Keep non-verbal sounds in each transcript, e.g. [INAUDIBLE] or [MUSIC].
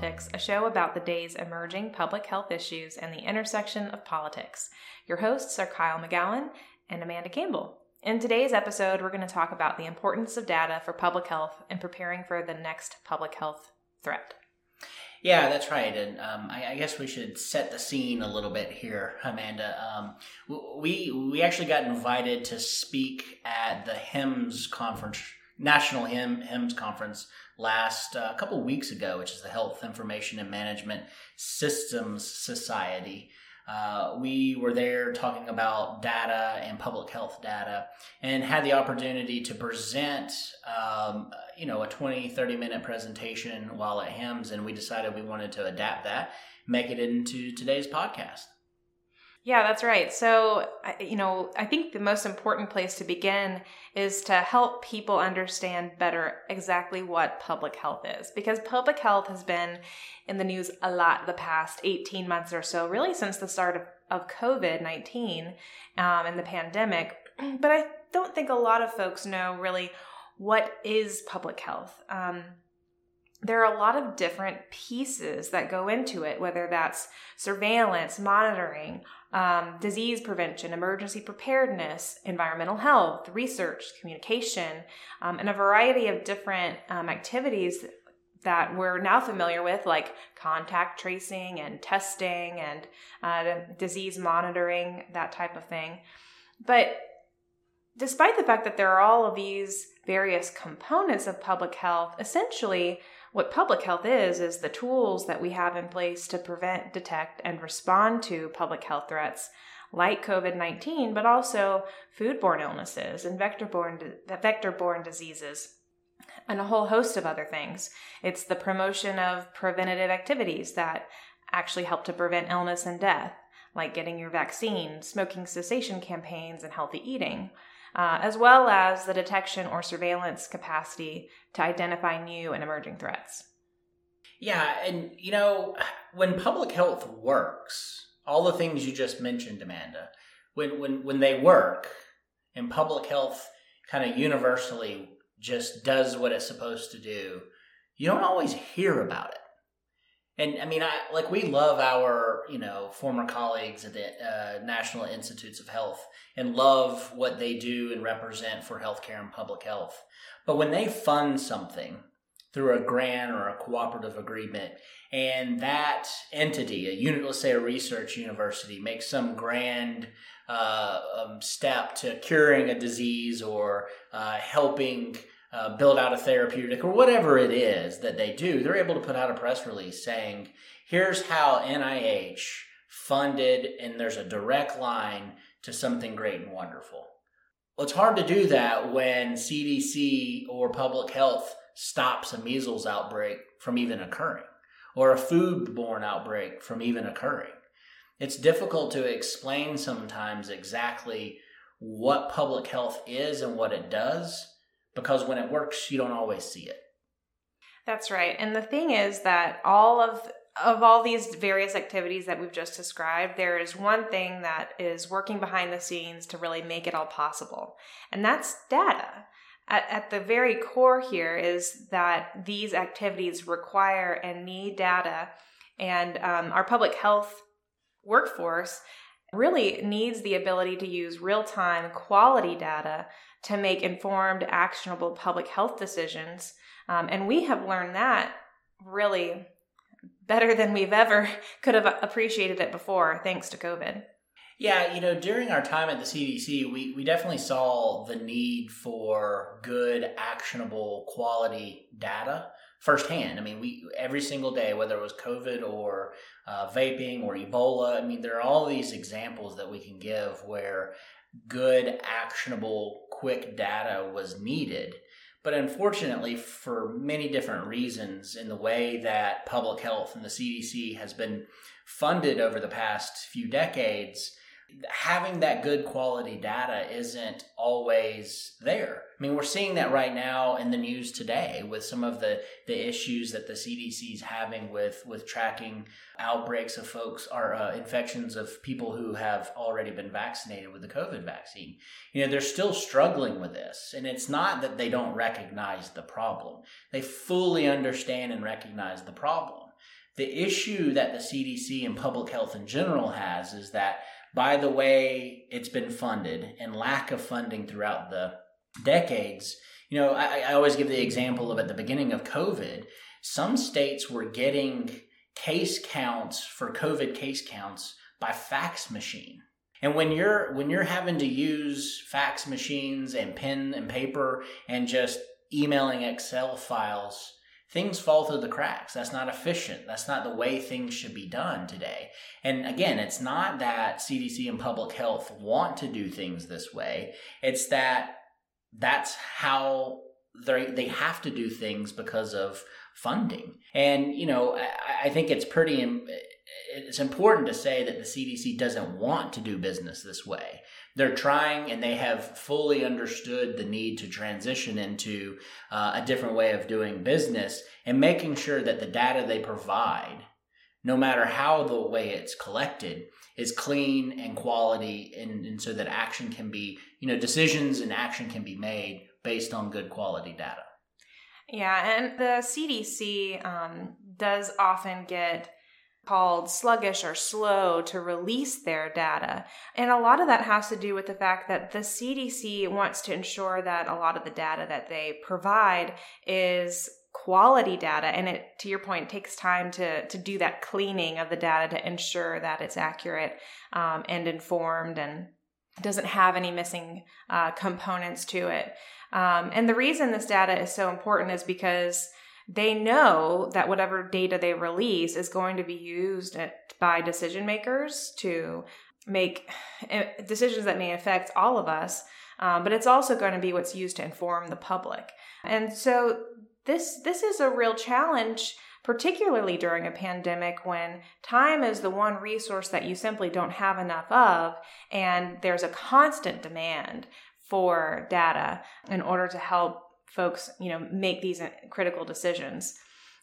Politics, a show about the day's emerging public health issues and the intersection of politics. Your hosts are Kyle McGowan and Amanda Campbell. In today's episode, we're going to talk about the importance of data for public health and preparing for the next public health threat. Yeah, that's right. And um, I, I, guess we should set the scene a little bit here, Amanda. Um, we we actually got invited to speak at the HIMSS conference National HIMSS Conference last uh, couple weeks ago, which is the Health Information and Management Systems Society. Uh, we were there talking about data and public health data and had the opportunity to present um, you know a 20 30 minute presentation while at HIMSS and we decided we wanted to adapt that make it into today's podcast yeah, that's right. So, you know, I think the most important place to begin is to help people understand better exactly what public health is. Because public health has been in the news a lot the past 18 months or so, really since the start of, of COVID 19 um, and the pandemic. [CLEARS THROAT] But I don't think a lot of folks know really what is public health. Um, there are a lot of different pieces that go into it, whether that's surveillance, monitoring, um, disease prevention, emergency preparedness, environmental health, research, communication, um, and a variety of different um, activities that we're now familiar with, like contact tracing and testing and uh, disease monitoring, that type of thing. But despite the fact that there are all of these various components of public health, essentially, what public health is, is the tools that we have in place to prevent, detect, and respond to public health threats like COVID 19, but also foodborne illnesses and vector borne, diseases and a whole host of other things. It's the promotion of preventative activities that actually help to prevent illness and death, like getting your vaccine, smoking cessation campaigns, and healthy eating uh, as well as the detection or surveillance capacity to identify new and emerging threats. Yeah, and you know, when public health works, all the things you just mentioned, Amanda, when when when they work, and public health kind of universally just does what it's supposed to do, you don't always hear about it and I mean, I like we love our you know former colleagues at the uh, National Institutes of Health and love what they do and represent for healthcare and public health. But when they fund something through a grant or a cooperative agreement, and that entity, a unit, let's say a research university, makes some grand uh, um, step to curing a disease or uh, helping uh, build out a therapeutic or whatever it is that they do, they're able to put out a press release saying, here's how NIH funded, and there's a direct line to something great and wonderful. Well, it's hard to do that when CDC or public health stops a measles outbreak from even occurring or a foodborne outbreak from even occurring. It's difficult to explain sometimes exactly what public health is and what it does because when it works, you don't always see it. That's right. And the thing is that all of of all these various activities that we've just described, there is one thing that is working behind the scenes to really make it all possible, and that's data. At, at the very core here is that these activities require and need data, and um, our public health workforce really needs the ability to use real time quality data to make informed, actionable public health decisions. Um, and we have learned that really better than we've ever [LAUGHS] could have appreciated it before, thanks to COVID. Yeah, you know, during our time at the CDC, we, we definitely saw the need for good, actionable, quality data firsthand. I mean, we every single day, whether it was COVID or uh, vaping or Ebola, I mean, there are all these examples that we can give where good, actionable, quick data was needed. But unfortunately, for many different reasons, in the way that public health and the CDC has been funded over the past few decades, having that good quality data isn't always there. I mean, we're seeing that right now in the news today with some of the, the issues that the CDC is having with, with tracking outbreaks of folks or uh, infections of people who have already been vaccinated with the COVID vaccine. You know, they're still struggling with this. And it's not that they don't recognize the problem, they fully understand and recognize the problem. The issue that the CDC and public health in general has is that by the way it's been funded and lack of funding throughout the decades. You know, I, I always give the example of at the beginning of COVID, some states were getting case counts for COVID case counts by fax machine. And when you're when you're having to use fax machines and pen and paper and just emailing Excel files things fall through the cracks. That's not efficient. That's not the way things should be done today. And again, it's not that CDC and public health want to do things this way. It's that that's how they they have to do things because of funding. And you know, I, I think it's pretty it's important to say that the CDC doesn't want to do business this way they're trying and they have fully understood the need to transition into uh, a different way of doing business and making sure that the data they provide no matter how the way it's collected is clean and quality and, and so that action can be you know decisions and action can be made based on good quality data. Yeah and the cdc um, does often get called sluggish or slow to release their data. And a lot of that has to do with the fact that the CDC wants to ensure that a lot of the data that they provide is quality data and it to your point takes time to to do that cleaning of the data to ensure that it's accurate um, and informed and doesn't have any missing uh, components to it um, and the reason this data is so important is because they know that whatever data they release is going to be used by decision makers to make eh, decisions that may affect all of us um, but it's also going to be what's used to inform the public. And so this this is a real challenge particularly during a pandemic when time is the one resource that you simply don't have enough of and there's a constant demand for data in order to help folks, you know, make these critical decisions.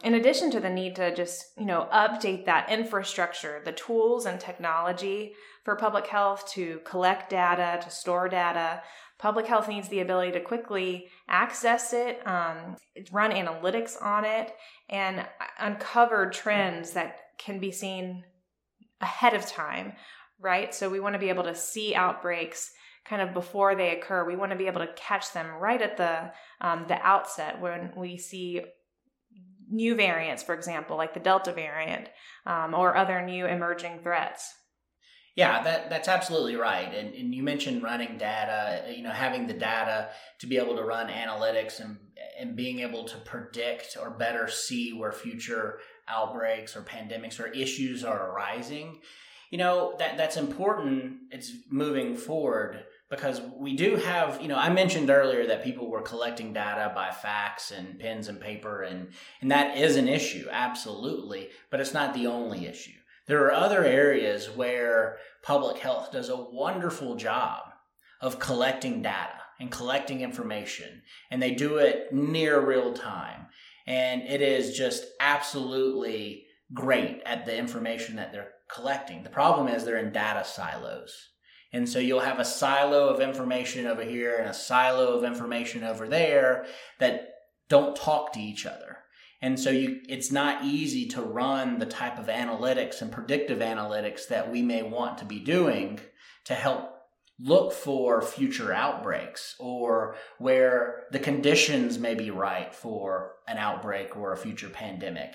In addition to the need to just, you know, update that infrastructure, the tools and technology for public health to collect data, to store data, public health needs the ability to quickly access it, um, run analytics on it, and uncover trends that can be seen ahead of time, right? So we want to be able to see outbreaks kind of before they occur. We want to be able to catch them right at the um, the outset when we see new variants, for example, like the Delta variant um, or other new emerging threats. Yeah, that that's absolutely right. And, and you mentioned running data, you know, having the data to be able to run analytics and and being able to predict or better see where future outbreaks or pandemics or issues are arising. You know, that that's important. It's moving forward because we do have, you know, I mentioned earlier that people were collecting data by fax and pens and paper, and, and that is an issue, absolutely, but it's not the only issue. There are other areas where public health does a wonderful job of collecting data and collecting information, and they do it near real time. And it is just absolutely great at the information that they're collecting. The problem is they're in data silos and so you'll have a silo of information over here and a silo of information over there that don't talk to each other. And so you, it's not easy to run the type of analytics and predictive analytics that we may want to be doing to help look for future outbreaks or where the conditions may be right for an outbreak or a future pandemic.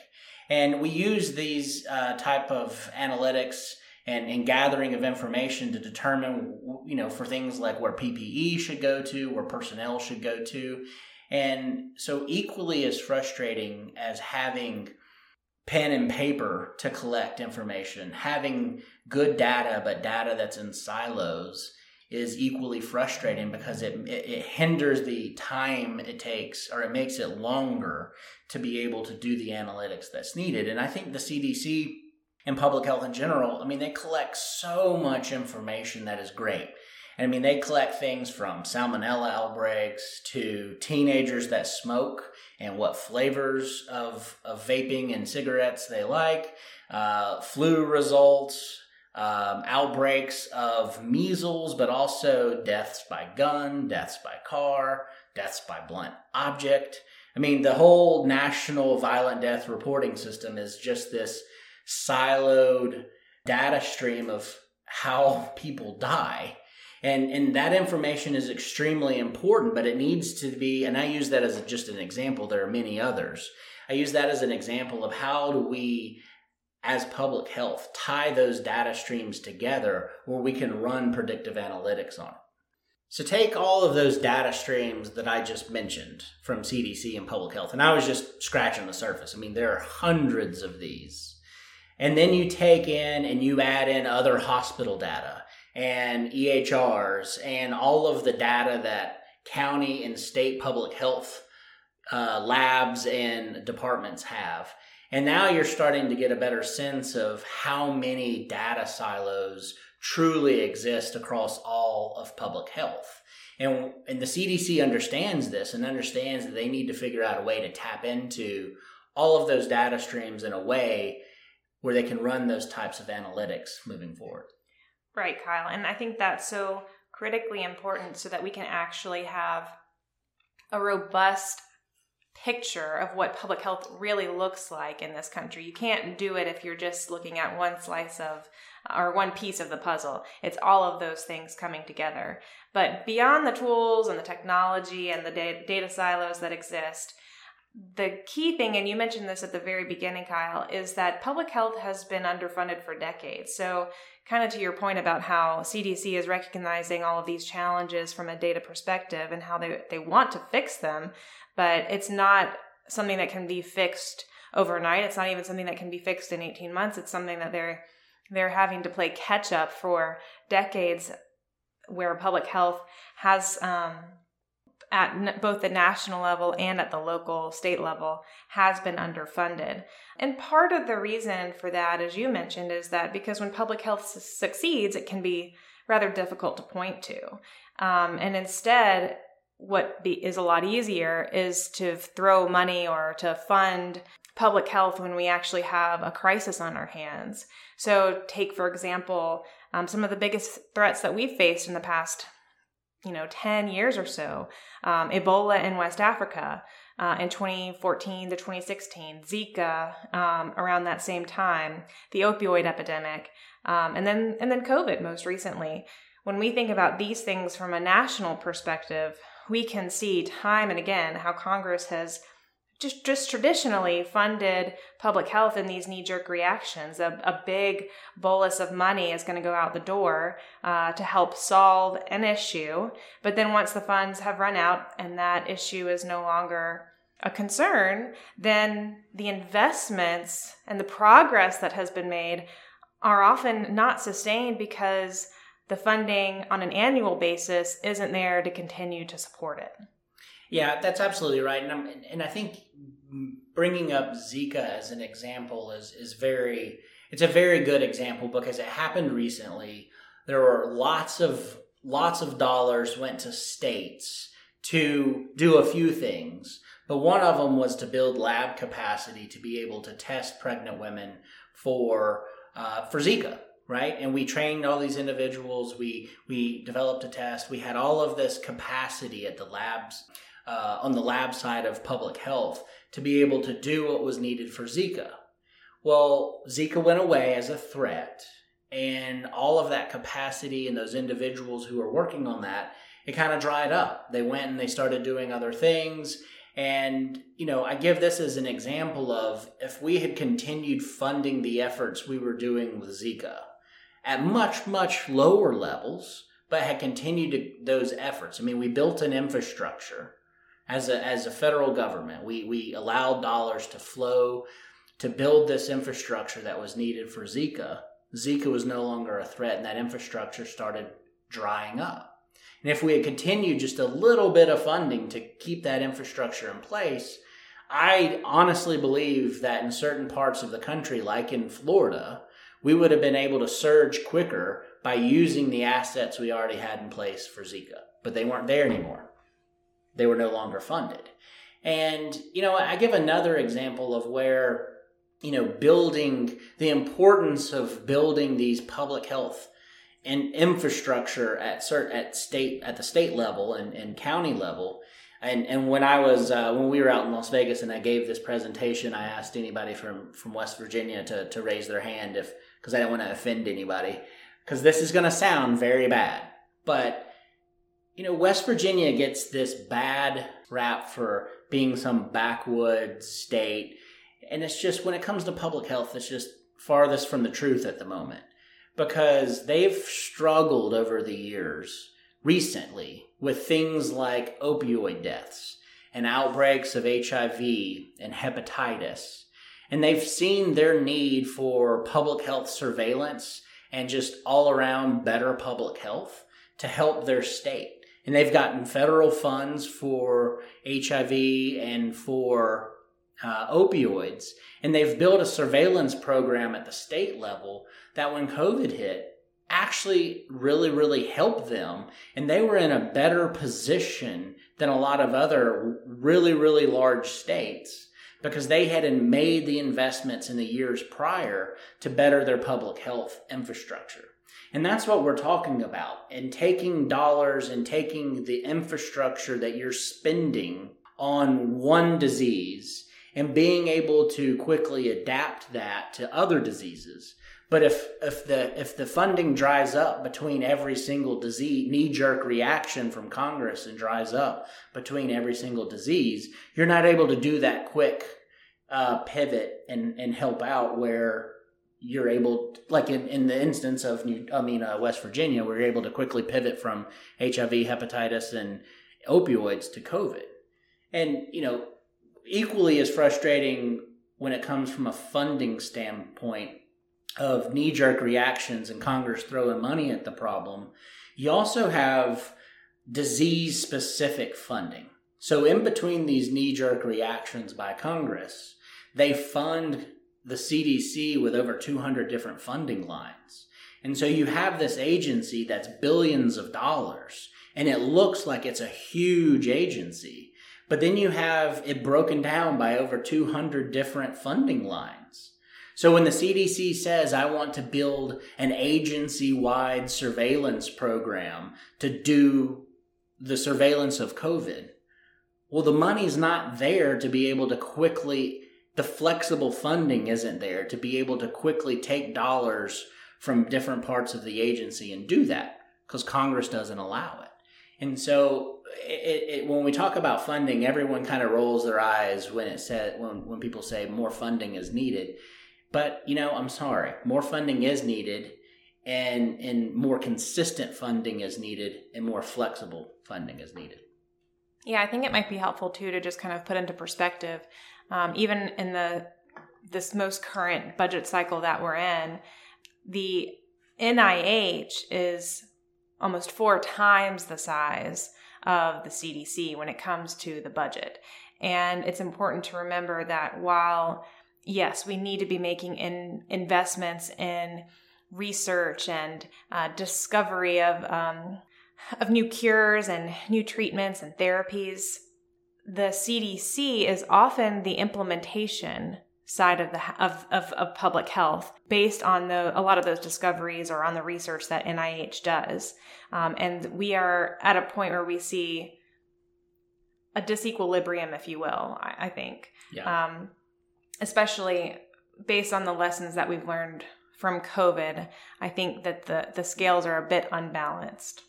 And we use these uh, type of analytics and, and gathering of information to determine, you know, for things like where PPE should go to, where personnel should go to. And so, equally as frustrating as having pen and paper to collect information, having good data, but data that's in silos is equally frustrating because it, it, it, hinders the time it takes or it makes it longer to be able to do the analytics that's needed. And I think the CDC and public health in general, I mean, they collect so much information that is great. And I mean, they collect things from salmonella outbreaks to teenagers that smoke and what flavors of, of vaping and cigarettes they like, uh, flu results, um, outbreaks of measles, but also deaths by gun, deaths by car, deaths by blunt object. I mean, the whole national violent death reporting system is just this siloed data stream of how people die. And, and that information is extremely important, but it needs to be, and I use that as just an example. There are many others. I use that as an example of how do we, as public health, tie those data streams together where we can run predictive analytics on. So take all of those data streams that I just mentioned from CDC and public health, and I was just scratching the surface. I mean, there are hundreds of these. And then you take in and you add in other hospital data and EHRs and all of the data that county and state public health uh, labs and departments have. And now you're starting to get a better sense of how many data silos truly exist across all of public health. And, and the CDC understands this and understands that they need to figure out a way to tap into all of those data streams in a way where they can run those types of analytics moving forward. Right, Kyle. And I think that's so critically important so that we can actually have a robust picture of what public health really looks like in this country. You can't do it if you're just looking at one slice of or one piece of the puzzle. It's all of those things coming together. But beyond the tools and the technology and the data silos that exist, the key thing, and you mentioned this at the very beginning, Kyle, is that public health has been underfunded for decades. So, kind of to your point about how CDC is recognizing all of these challenges from a data perspective and how they, they want to fix them, but it's not something that can be fixed overnight. It's not even something that can be fixed in 18 months. It's something that they're they're having to play catch up for decades where public health has um, at both the national level and at the local state level has been underfunded. And part of the reason for that, as you mentioned, is that because when public health su- succeeds, it can be rather difficult to point to. Um, and instead, what be, is a lot easier is to throw money or to fund public health when we actually have a crisis on our hands. So, take for example, um, some of the biggest threats that we've faced in the past you know 10 years or so um, ebola in west africa uh, in 2014 to 2016 zika um, around that same time the opioid epidemic um, and then and then covid most recently. When we think about these things from a national perspective we can see time and again how congress has just just traditionally funded public health in these knee jerk reactions. A, a big bolus of money is going to go out the door uh, to help solve an issue, but then once the funds have run out and that issue is no longer a concern, then the investments and the progress that has been made are often not sustained because the funding on an annual basis isn't there to continue to support it. Yeah, that's absolutely right, and I'm, and I think bringing up Zika as an example is is very it's a very good example because it happened recently. There were lots of lots of dollars went to states to do a few things, but one of them was to build lab capacity to be able to test pregnant women for uh, for Zika right and we trained all these individuals we we developed a test we had all of this capacity at the labs uh, on the lab side of public health to be able to do what was needed for Zika. Well, Zika went away as a threat, and all of that capacity and those individuals who were working on that, it kind of dried up. They went and they started doing other things. And, you know, I give this as an example of if we had continued funding the efforts we were doing with Zika at much, much lower levels, but had continued to, those efforts. I mean, we built an infrastructure as a as a federal government. We we allowed dollars to flow to build this infrastructure that was needed for Zika. Zika was no longer a threat, and that infrastructure started drying up. And if we had continued just a little bit of funding to keep that infrastructure in place, I honestly believe that in certain parts of the country, like in Florida, we would have been able to surge quicker by using the assets we already had in place for Zika. But they weren't there anymore. They were no longer funded. And, you know, I give another example of where, you know, building the importance of building these public health and infrastructure at certain at state at the state level and, and county level. And and when I was uh, when we were out in Las Vegas and I gave this presentation, I asked anybody from from West Virginia to to raise their hand if because I didn't want to offend anybody because this is going to sound very bad, but you know West Virginia gets this bad rap for being some backwoods state. And it's just, when it comes to public health, it's just farthest from the truth at the moment because they've struggled over the years recently with things like opioid deaths and outbreaks of HIV and hepatitis. And they've seen their need for public health surveillance and just all around better public health to help their state and they've gotten federal funds for HIV and for uh, opioids, and they've built a surveillance program at the state level that when COVID hit, actually really, really helped them, and they were in a better position than a lot of other really, really large states because they hadn't made the investments in the years prior to better their public health infrastructure. And that's what we're talking about. And taking dollars and taking the infrastructure that you're spending on one disease and being able to quickly adapt that to other diseases. But if, if the if the funding dries up between every single disease knee jerk reaction from Congress and dries up between every single disease, you're not able to do that quick uh, pivot and and help out where you're able, like in, in the instance of New, I mean uh, West Virginia, we're able to quickly pivot from HIV, hepatitis, and opioids to COVID. And you know, equally as frustrating when it comes from a funding standpoint of knee jerk reactions and Congress throwing money at the problem, you also have disease specific funding. So, in between these knee jerk reactions by Congress, they fund the CDC with over 200 different funding lines. And so you have this agency that's billions of dollars and it looks like it's a huge agency. But then you have it broken down by over 200 different funding lines. So when the CDC says, I want to build an agency wide surveillance program to do the surveillance of COVID, well, the money's not there to be able to quickly the flexible funding isn't there to be able to quickly take dollars from different parts of the agency and do that because Congress doesn't allow it. And so it, it, when we talk about funding, everyone kind of rolls their eyes when it said when, when people say more funding is needed. But you know, I'm sorry, more funding is needed, and and more consistent funding is needed, and more flexible funding is needed. Yeah, I think it might be helpful too to just kind of put into perspective um, even in the this most current budget cycle that we're in, the NIH is almost four times the size of the CDC when it comes to the budget. And it's important to remember that while, yes, we need to be making in investments in research and uh, discovery of, um, of new cures and new treatments and therapies, the CDC is often the implementation side of the of, of, of public health based on the a lot of those discoveries or on the research that NIH does, um, and we are at a point where we see a disequilibrium, if you will. I, I think, yeah. um, especially based on the lessons that we've learned from COVID. I think that the the scales are a bit unbalanced.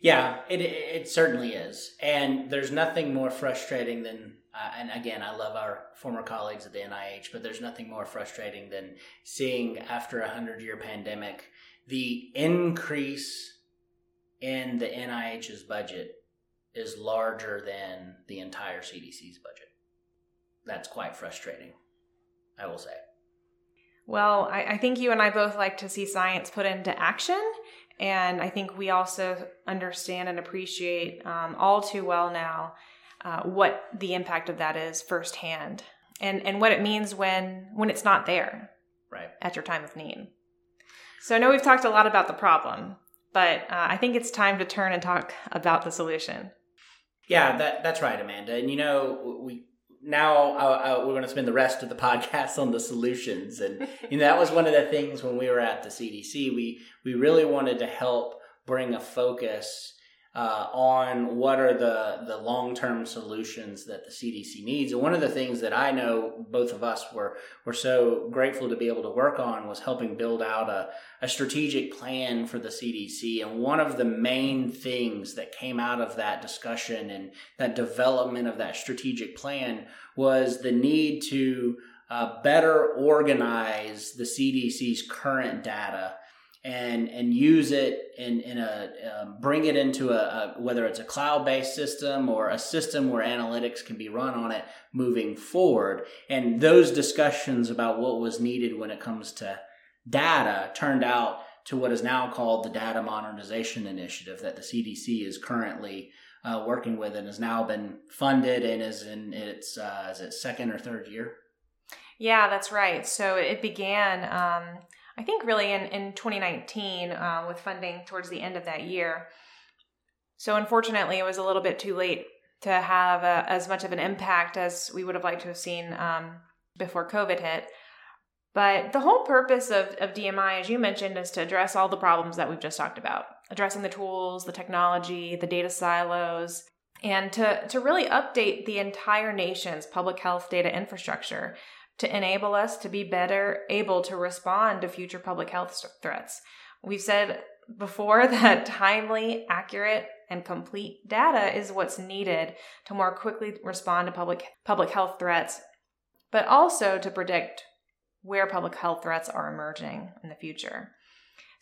Yeah, it it certainly is, and there's nothing more frustrating than. Uh, and again, I love our former colleagues at the NIH, but there's nothing more frustrating than seeing after a hundred year pandemic the increase in the NIH's budget is larger than the entire CDC's budget. That's quite frustrating, I will say. Well, I, I, think you and I both like to see science put into action. And I think we also understand and appreciate um, all too well now uh, what the impact of that is firsthand and, and what it means when, when it's not there right. at your time of need. So I know we've talked a lot about the problem, but uh, I think it's time to turn and talk about the solution. Yeah, that that's right, Amanda. And you know, we now uh, uh, we're going to spend the rest of the podcast on the solutions, and you know that was one of the things when we were at the CDC. We we really wanted to help bring a focus uh, on what are the the long term solutions that the CDC needs. And one of the things that I know both of us were were so grateful to be able to work on was helping build out a, a strategic plan for the CDC. And one of the main things that came out of that discussion and that development of that strategic plan was the need to uh, better organize the CDC's current data and and use it in in a um, bring it into a, a whether it's a cloud based system or a system where analytics can be run on it moving forward. And those discussions about what was needed when it comes to data turned out to what is now called the Data Modernization Initiative that the CDC is currently uh, working with and has now been funded and is in its uh, is it second or third year. Yeah, that's right. So it began. Um I think really in, in 2019 uh, with funding towards the end of that year. So unfortunately, it was a little bit too late to have a, as much of an impact as we would have liked to have seen um, before COVID hit. But the whole purpose of, of DMI, as you mentioned, is to address all the problems that we've just talked about addressing the tools, the technology, the data silos, and to, to really update the entire nation's public health data infrastructure to enable us to be better able to respond to future public health threats. We've said before [LAUGHS] that timely, accurate, and complete data is what's needed to more quickly respond to public public health threats, but also to predict where public health threats are emerging in the future.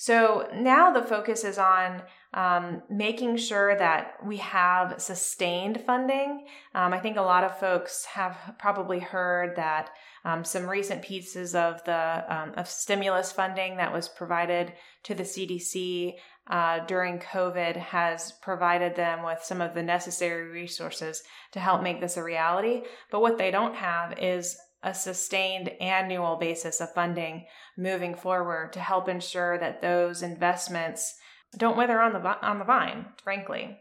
So now the focus is on um, making sure that we have sustained funding. Um, I think a lot of folks have probably heard that um, some recent pieces of the um, of stimulus funding that was provided to the CDC uh, during COVID has provided them with some of the necessary resources to help make this a reality. But what they don't have is a sustained annual basis of funding moving forward to help ensure that those investments don't wither on the on the vine. Frankly,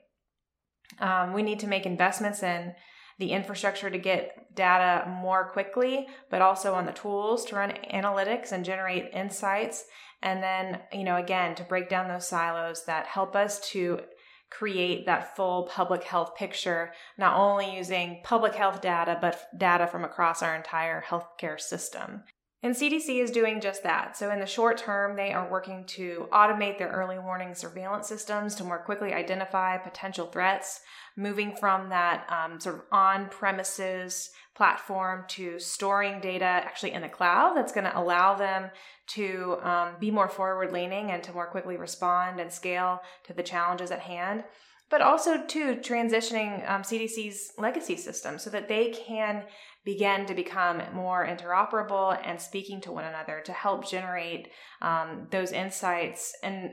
um, we need to make investments in the infrastructure to get data more quickly, but also on the tools to run analytics and generate insights. And then, you know, again, to break down those silos that help us to create that full public health picture, not only using public health data, but data from across our entire healthcare system. And CDC is doing just that. So, in the short term, they are working to automate their early warning surveillance systems to more quickly identify potential threats, moving from that um, sort of on premises platform to storing data actually in the cloud that's going to allow them to um, be more forward leaning and to more quickly respond and scale to the challenges at hand but also to transitioning um, cdc's legacy system so that they can begin to become more interoperable and speaking to one another to help generate um, those insights. And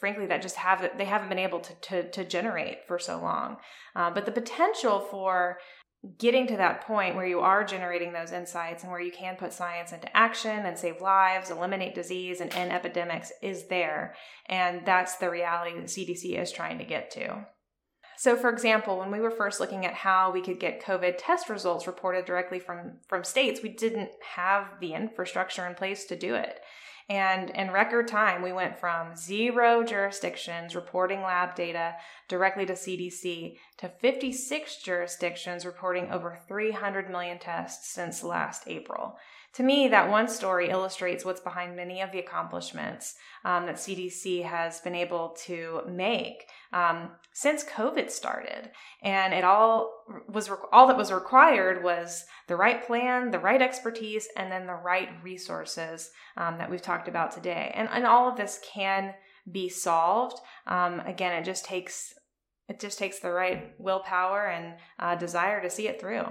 frankly that just have they haven't been able to to, to generate for so long. Uh, but the potential for getting to that point where you are generating those insights and where you can put science into action and save lives, eliminate disease, and end epidemics is there. And that's the reality that CDC is trying to get to. So, for example, when we were first looking at how we could get COVID test results reported directly from, from states, we didn't have the infrastructure in place to do it. And in record time, we went from zero jurisdictions reporting lab data directly to CDC to 56 jurisdictions reporting over 300 million tests since last April. To me, that one story illustrates what's behind many of the accomplishments um, that CDC has been able to make um, since COVID started. And it all was all that was required was the right plan, the right expertise, and then the right resources um, that we've talked about today. And and all of this can be solved. Um, again, it just takes it just takes the right willpower and uh, desire to see it through.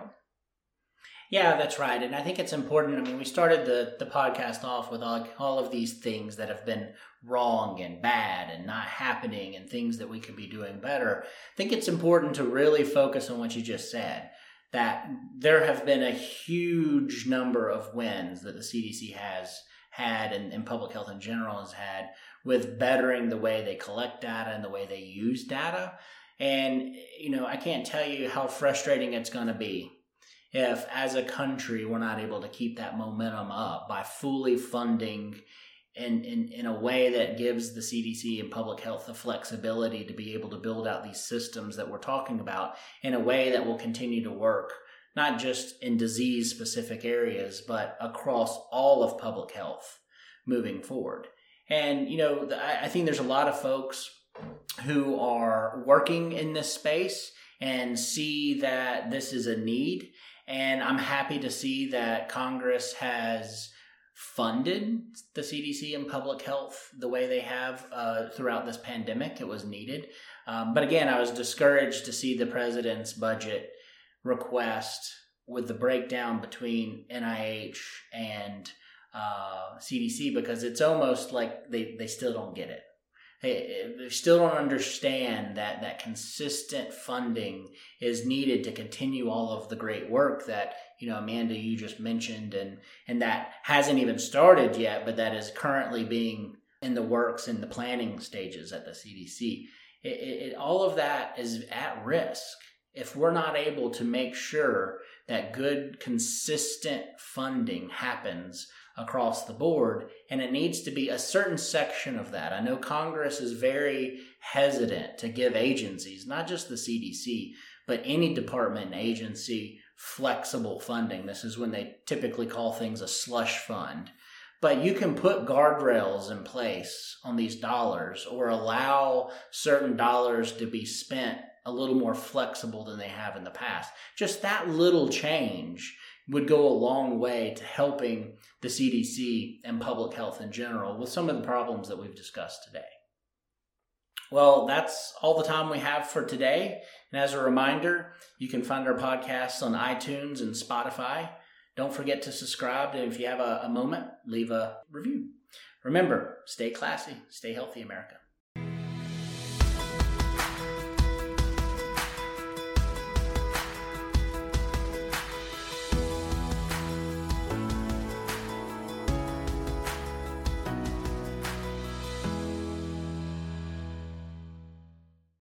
Yeah, that's right. And I think it's important. I mean, we started the, the podcast off with all, all of these things that have been wrong and bad and not happening and things that we could be doing better. I think it's important to really focus on what you just said that there have been a huge number of wins that the CDC has had and, and public health in general has had with bettering the way they collect data and the way they use data. And, you know, I can't tell you how frustrating it's going to be if, as a country, we're not able to keep that momentum up by fully funding in, in, in a way that gives the CDC and public health the flexibility to be able to build out these systems that we're talking about in a way that will continue to work, not just in disease specific areas, but across all of public health moving forward. And, you know, I think there's a lot of folks who are working in this space and see that this is a need. And I'm happy to see that Congress has funded the CDC and public health the way they have uh, throughout this pandemic. It was needed. Um, but again, I was discouraged to see the president's budget request with the breakdown between NIH and uh, CDC because it's almost like they, they still don't get it they, still don't understand that that consistent funding is needed to continue all of the great work that you know Amanda you just mentioned and and that hasn't even started yet but that is currently being in the works in the planning stages at the CDC it, it, all of that is at risk if we're not able to make sure that good consistent funding happens across the board, and it needs to be a certain section of that. I know Congress is very hesitant to give agencies, not just the CDC, but any department and agency flexible funding. This is when they typically call things a slush fund. But you can put guardrails in place on these dollars or allow certain dollars to be spent a little more flexible than they have in the past. Just that little change would go a long way to helping the CDC and public health in general with some of the problems that we've discussed today. Well, that's all the time we have for today. And as a reminder, you can find our podcasts on iTunes and Spotify. Don't forget to subscribe. And if you have a, a moment, leave a review. Remember, stay classy, stay healthy, America.